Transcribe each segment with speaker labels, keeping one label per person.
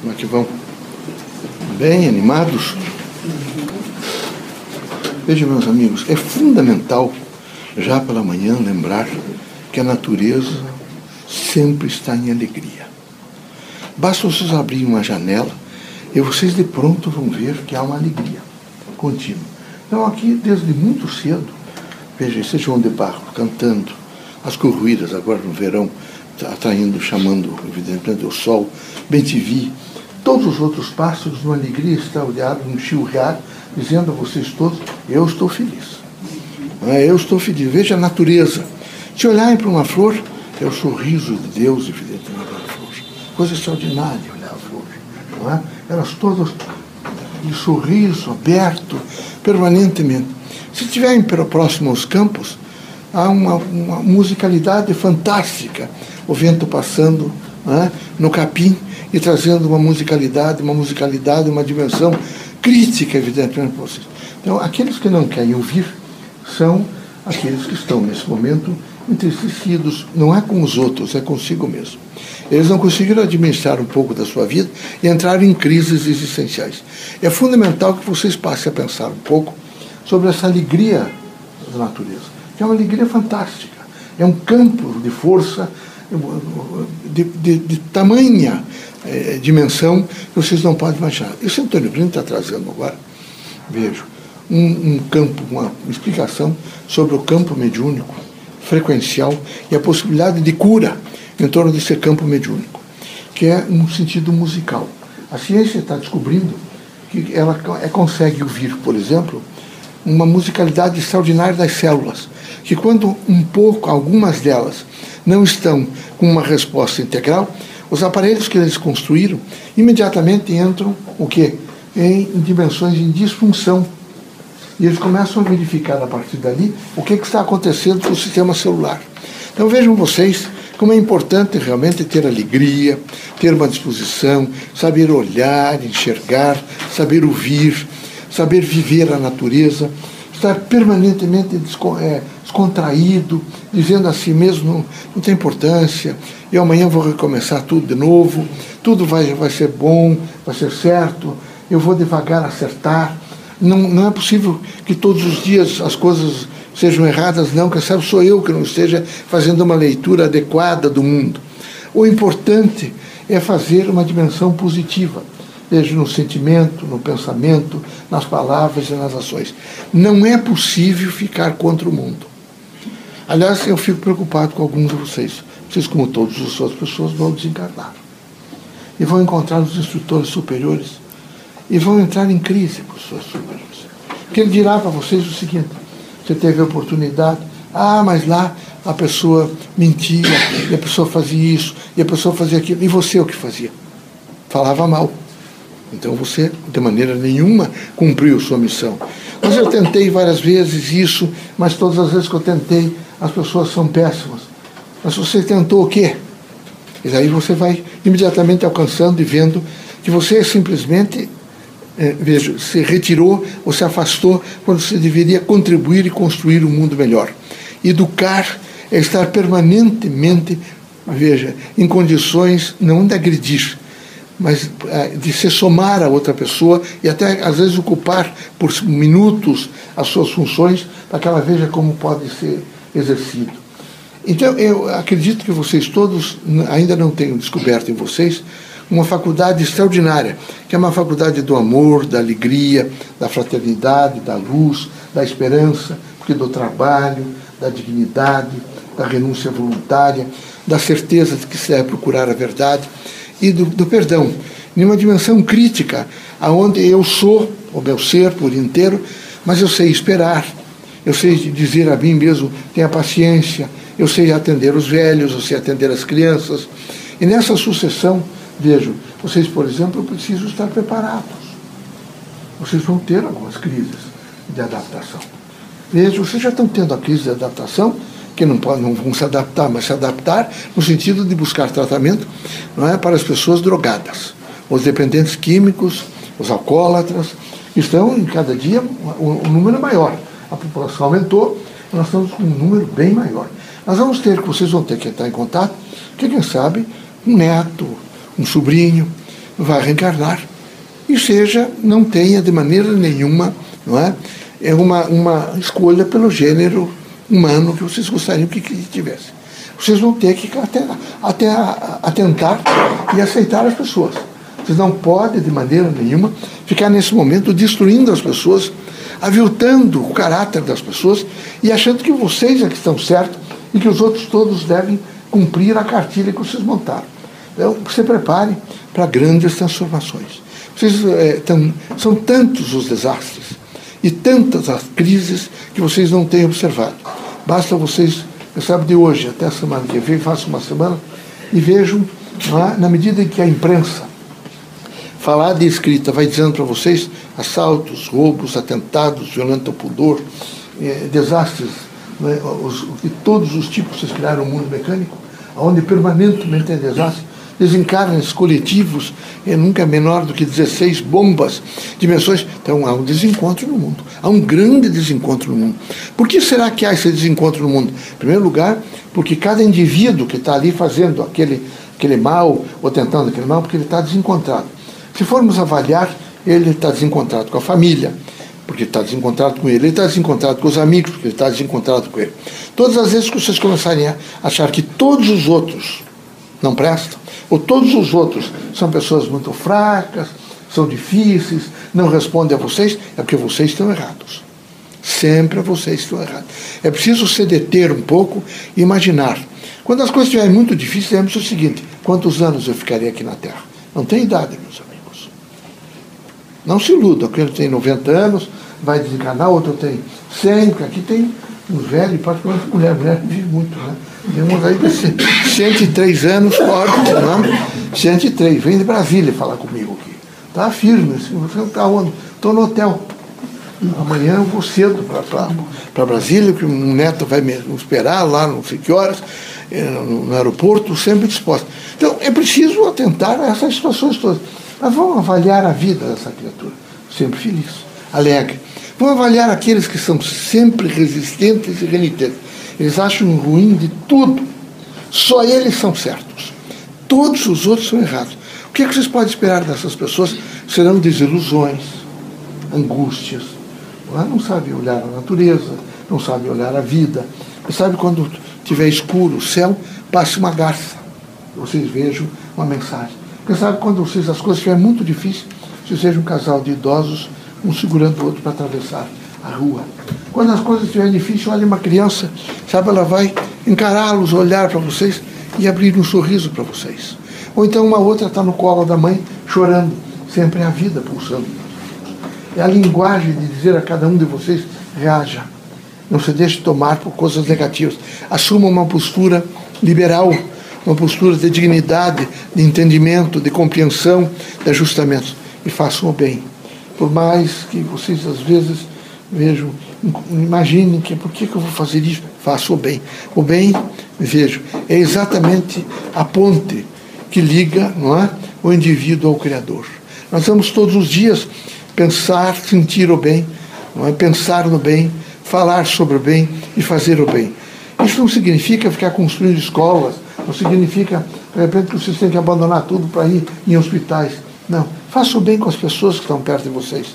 Speaker 1: Como é que vão? Bem animados? Vejam, meus amigos, é fundamental já pela manhã lembrar que a natureza sempre está em alegria. Basta vocês abrirem uma janela e vocês de pronto vão ver que há uma alegria contínua. Então aqui, desde muito cedo, veja, esse João de Barro cantando, as corridas agora no verão, atraindo, chamando, evidentemente, o sol, bem te vi, todos os outros pássaros numa alegria extraordinária, num chilrear, dizendo a vocês todos, eu estou feliz. É, eu estou feliz. Veja a natureza. Se olharem para uma flor, é o sorriso de Deus, evidentemente, na flor. Coisa extraordinária olhar a flor. É? Elas todas de sorriso, aberto, permanentemente. Se estiverem próximo aos campos, há uma, uma musicalidade fantástica. O vento passando é? no capim e trazendo uma musicalidade, uma musicalidade, uma dimensão crítica, evidentemente, para vocês. Então, aqueles que não querem ouvir são aqueles que estão, nesse momento, entristecidos. Não é com os outros, é consigo mesmo. Eles não conseguiram administrar um pouco da sua vida e entraram em crises existenciais. É fundamental que vocês passem a pensar um pouco sobre essa alegria da natureza, que é uma alegria fantástica. É um campo de força, de, de, de tamanha é, dimensão que vocês não podem imaginar. Isso Antônio Brino está trazendo agora, vejo, um, um campo, uma explicação sobre o campo mediúnico, frequencial e a possibilidade de cura em torno desse campo mediúnico, que é um sentido musical. A ciência está descobrindo que ela é, consegue ouvir, por exemplo, uma musicalidade extraordinária das células, que quando um pouco, algumas delas, não estão com uma resposta integral, os aparelhos que eles construíram imediatamente entram o quê? Em dimensões de disfunção. E eles começam a verificar a partir dali o que, que está acontecendo com o sistema celular. Então vejam vocês como é importante realmente ter alegria, ter uma disposição, saber olhar, enxergar, saber ouvir, saber viver a natureza, estar permanentemente é, descontraído, dizendo a si mesmo: não, tem importância, eu amanhã vou recomeçar tudo de novo, tudo vai, vai ser bom, vai ser certo, eu vou devagar acertar. Não, não é possível que todos os dias as coisas sejam erradas, não, que sabe, sou eu que não esteja fazendo uma leitura adequada do mundo. O importante é fazer uma dimensão positiva, seja no sentimento, no pensamento, nas palavras e nas ações. Não é possível ficar contra o mundo. Aliás, eu fico preocupado com alguns de vocês. Vocês, como todas as outras pessoas, vão desencarnar. E vão encontrar os instrutores superiores e vão entrar em crise com os seus superiores. Porque ele dirá para vocês o seguinte: você teve a oportunidade. Ah, mas lá a pessoa mentia, e a pessoa fazia isso, e a pessoa fazia aquilo. E você o que fazia? Falava mal. Então você, de maneira nenhuma, cumpriu sua missão. Mas eu tentei várias vezes isso, mas todas as vezes que eu tentei, as pessoas são péssimas. Mas você tentou o quê? E daí você vai imediatamente alcançando e vendo que você simplesmente é, veja, se retirou ou se afastou quando você deveria contribuir e construir um mundo melhor. Educar é estar permanentemente, veja, em condições não de agredir, mas é, de se somar a outra pessoa e até às vezes ocupar por minutos as suas funções para que ela veja como pode ser exercido. Então, eu acredito que vocês todos ainda não tenham descoberto em vocês uma faculdade extraordinária, que é uma faculdade do amor, da alegria, da fraternidade, da luz, da esperança, porque do trabalho, da dignidade, da renúncia voluntária, da certeza de que se deve procurar a verdade e do, do perdão, em uma dimensão crítica, aonde eu sou o meu ser por inteiro, mas eu sei esperar, eu sei dizer a mim mesmo, tenha paciência, eu sei atender os velhos, eu sei atender as crianças. E nessa sucessão Vejam, vocês, por exemplo, precisam estar preparados. Vocês vão ter algumas crises de adaptação. Vejam, vocês já estão tendo a crise de adaptação, que não, podem, não vão se adaptar, mas se adaptar no sentido de buscar tratamento não é, para as pessoas drogadas. Os dependentes químicos, os alcoólatras, estão em cada dia o, o número é maior. A população aumentou, nós estamos com um número bem maior. Nós vamos ter, vocês vão ter que entrar em contato, que quem sabe, um neto, um sobrinho, vai reencarnar e seja, não tenha de maneira nenhuma, não é? É uma, uma escolha pelo gênero humano que vocês gostariam que, que tivesse. Vocês vão ter que até, até atentar e aceitar as pessoas. Vocês não podem, de maneira nenhuma, ficar nesse momento destruindo as pessoas, aviltando o caráter das pessoas e achando que vocês é que estão certos e que os outros todos devem cumprir a cartilha que vocês montaram. Então, se prepare para grandes transformações. Vocês, é, tão, são tantos os desastres e tantas as crises que vocês não têm observado. Basta vocês, sabe, de hoje até a semana que vem, façam uma semana e vejam, é, na medida em que a imprensa falar de escrita vai dizendo para vocês assaltos, roubos, atentados, violento pudor, eh, desastres né, os, de todos os tipos vocês criaram o um mundo mecânico, onde permanentemente tem desastre, desencarnes coletivos, é nunca menor do que 16 bombas, dimensões. Então há um desencontro no mundo. Há um grande desencontro no mundo. Por que será que há esse desencontro no mundo? Em primeiro lugar, porque cada indivíduo que está ali fazendo aquele, aquele mal, ou tentando aquele mal, porque ele está desencontrado. Se formos avaliar, ele está desencontrado com a família, porque está desencontrado com ele, ele está desencontrado com os amigos, porque ele está desencontrado com ele. Todas as vezes que vocês começarem a achar que todos os outros não prestam, ou todos os outros são pessoas muito fracas, são difíceis, não respondem a vocês, é porque vocês estão errados. Sempre vocês estão errados. É preciso se deter um pouco e imaginar. Quando as coisas estiverem muito difíceis, lembre-se o seguinte: quantos anos eu ficarei aqui na Terra? Não tem idade, meus amigos. Não se iluda, aquele tem 90 anos, vai desencarnar, outro tem 100, porque aqui tem uns velhos, particularmente mulher, mulher vive muito, né? Uns aí de 103 anos, forte, né? 103, vem de Brasília falar comigo aqui. Tá firme, assim, você está onde? Estou no hotel. Amanhã eu vou cedo para Brasília, que um neto vai me esperar lá, não sei que horas, eh, no, no aeroporto, sempre disposto. Então, é preciso atentar a essas situações todas. Mas vamos avaliar a vida dessa criatura, sempre feliz, alegre. Vamos avaliar aqueles que são sempre resistentes e renitentes. Eles acham ruim de tudo. Só eles são certos. Todos os outros são errados. O que, é que vocês podem esperar dessas pessoas? Serão desilusões, angústias. Não, não sabem olhar a natureza, não sabem olhar a vida. Você sabe quando tiver escuro o céu, passe uma garça. Vocês vejam uma mensagem. Porque sabe, quando vocês, as coisas estiverem muito difíceis, se seja um casal de idosos, um segurando o outro para atravessar a rua. Quando as coisas estiverem difíceis, olha uma criança, sabe, ela vai encará-los, olhar para vocês e abrir um sorriso para vocês. Ou então uma outra está no colo da mãe, chorando. Sempre a vida pulsando. É a linguagem de dizer a cada um de vocês, reaja. Não se deixe tomar por coisas negativas. Assuma uma postura liberal uma postura de dignidade, de entendimento, de compreensão, de ajustamento. E façam o bem. Por mais que vocês às vezes vejam, imaginem que por que, que eu vou fazer isso? Façam o bem. O bem, vejo, é exatamente a ponte que liga não é, o indivíduo ao Criador. Nós vamos todos os dias pensar, sentir o bem, não é? pensar no bem, falar sobre o bem e fazer o bem. Isso não significa ficar construindo escolas, não significa, de repente, que vocês têm que abandonar tudo para ir em hospitais. Não. Faça o bem com as pessoas que estão perto de vocês.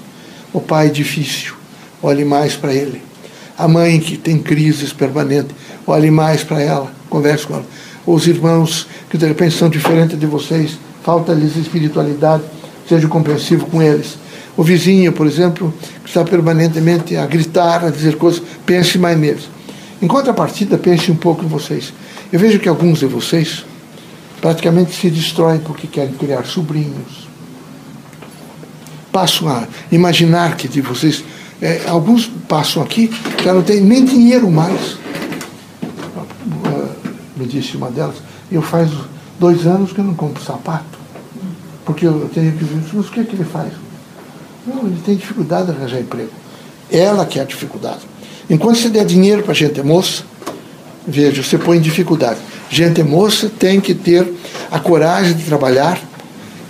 Speaker 1: O pai é difícil, olhe mais para ele. A mãe que tem crises permanentes, olhe mais para ela, converse com ela. Os irmãos que de repente são diferentes de vocês, falta-lhes espiritualidade, seja compreensivo com eles. O vizinho, por exemplo, que está permanentemente a gritar, a dizer coisas, pense mais neles. Em contrapartida, pense um pouco em vocês. Eu vejo que alguns de vocês praticamente se destroem porque querem criar sobrinhos. Passam a imaginar que de vocês. É, alguns passam aqui, já não tem nem dinheiro mais. Me disse uma delas, eu faz dois anos que eu não compro sapato. Porque eu tenho que ver, mas o que, é que ele faz? Não, ele tem dificuldade de arranjar emprego. Ela que é a dificuldade. Enquanto você der dinheiro para gente moça, Veja, você põe em dificuldade. Gente moça tem que ter a coragem de trabalhar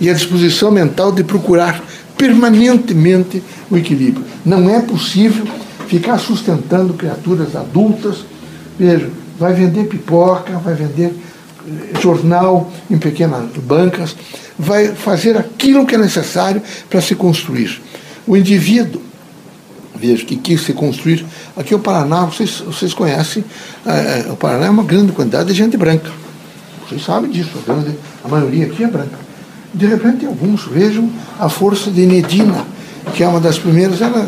Speaker 1: e a disposição mental de procurar permanentemente o equilíbrio. Não é possível ficar sustentando criaturas adultas. Veja, vai vender pipoca, vai vender jornal, em pequenas bancas, vai fazer aquilo que é necessário para se construir. O indivíduo, veja, que quis se construir, aqui o Paraná, vocês, vocês conhecem, é, o Paraná é uma grande quantidade de gente branca. Vocês sabem disso, a, grande, a maioria aqui é branca. De repente, alguns vejam a força de Nedina, que é uma das primeiras, ela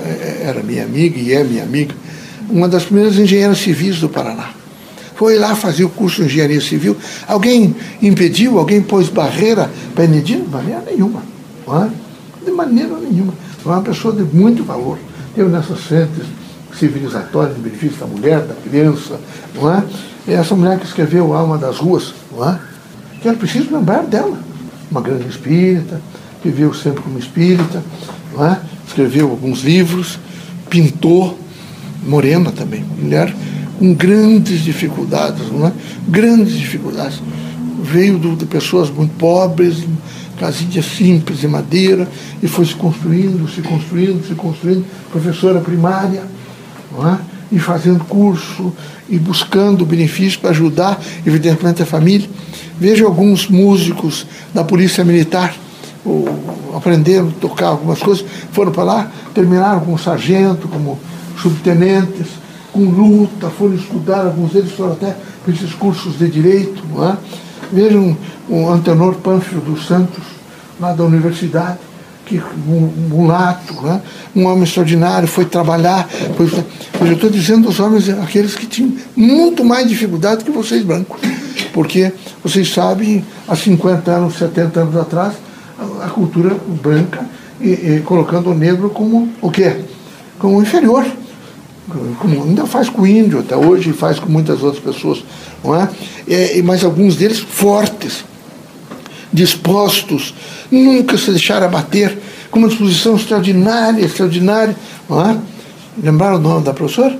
Speaker 1: era minha amiga e é minha amiga, uma das primeiras engenheiras civis do Paraná foi lá fazer o curso de engenharia civil. Alguém impediu, alguém pôs barreira para Enedino? De maneira nenhuma. É? De maneira nenhuma. Foi uma pessoa de muito valor. Eu nessas frentes civilizatórias de benefício da mulher, da criança, não é? Essa mulher que escreveu Alma das Ruas, não é? Que era preciso lembrar dela. Uma grande espírita, viveu sempre como espírita, é? escreveu alguns livros, pintou, morena também, mulher com grandes dificuldades, é? Grandes dificuldades. Veio de pessoas muito pobres, casinhas simples de madeira, e foi se construindo, se construindo, se construindo, professora primária, não é? E fazendo curso, e buscando benefícios para ajudar, evidentemente, a família. Veja alguns músicos da Polícia Militar, aprenderam a tocar algumas coisas, foram para lá, terminaram como sargento, como subtenentes, com luta, foram estudar, alguns deles foram até para esses cursos de direito. Não é? Vejam o Antenor Pânfilo dos Santos, lá da universidade, que mulato, né? um homem extraordinário, foi trabalhar. Foi, eu estou dizendo os homens, aqueles que tinham muito mais dificuldade que vocês brancos. Porque vocês sabem, há 50 anos, 70 anos atrás, a, cultura branca, e, e, colocando o negro como o quê? Como inferior como ainda faz com o índio até hoje, e faz com muitas outras pessoas, não é? é mas alguns deles fortes, dispostos, nunca se deixaram abater, com uma disposição extraordinária, extraordinária, não é? Lembraram o nome da professora?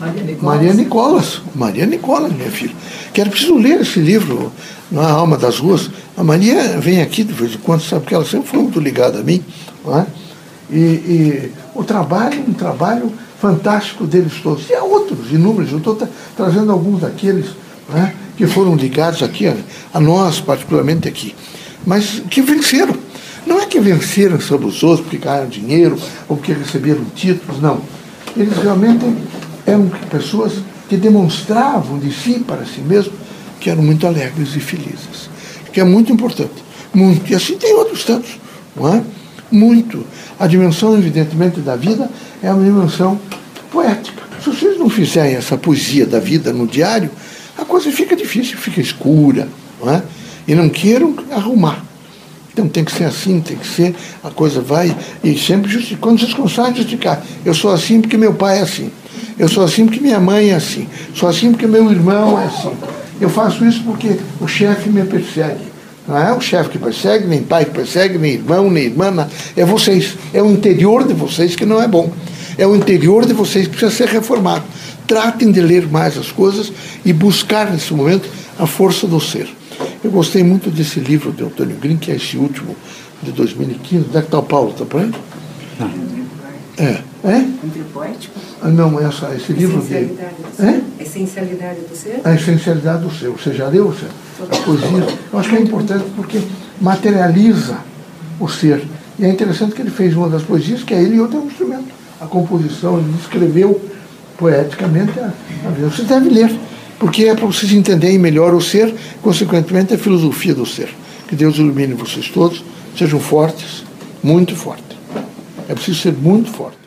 Speaker 1: Maria Nicolas. Maria Nicolas, Maria Nicolas, minha filha. Que era preciso ler esse livro, não é? Alma das Ruas. A Maria vem aqui de vez em quando, sabe que ela sempre foi muito ligada a mim, não é? E, e o trabalho, um trabalho fantástico deles todos. E há outros, inúmeros, eu estou tra trazendo alguns daqueles né, que foram ligados aqui, a, a, nós, particularmente aqui, mas que venceram. Não é que venceram sobre os outros porque ganharam dinheiro ou porque receberam títulos, não. Eles realmente eram pessoas que demonstravam de si para si mesmos que eram muito alegres e felizes, que é muito importante. Muito. E assim tem outros tantos, não é? Muito. A dimensão, evidentemente, da vida é uma dimensão poética. Se vocês não fizerem essa poesia da vida no diário, coisa fica difícil, fica escura, não é? E não queiram arrumar. Então tem que ser assim, tem que ser, a coisa vai, e sempre justificar. Quando vocês começarem a justificar, eu sou assim porque meu pai é assim, eu sou assim porque minha mãe é assim, sou assim porque meu irmão é assim. Eu faço isso porque o chefe me persegue. Não é o chefe que persegue, nem pai que persegue, nem irmão, nem irmã. É vocês. É o interior de vocês que não é bom. É o interior de vocês que precisa ser reformado. Tratem de ler mais as coisas e buscar nesse momento a força do ser. Eu gostei muito desse livro de Antônio Green, que é esse último de 2015. Onde é que está o Paulo? Está por aí? Não. É. É? Entre poético? Ah, não, essa, esse livro dele.
Speaker 2: É? Essencialidade do ser?
Speaker 1: A essencialidade do ser. Você já leu? Você? A poesia. Eu acho que é importante porque materializa o ser. E é interessante que ele fez uma das poesias, que é ele e outro é um instrumento. A composição, ele escreveu poeticamente a, a vida. Você deve ler, porque é para vocês entenderem melhor o ser, consequentemente a filosofia do ser. Que Deus ilumine vocês todos, sejam fortes, muito fortes. É preciso ser muito forte.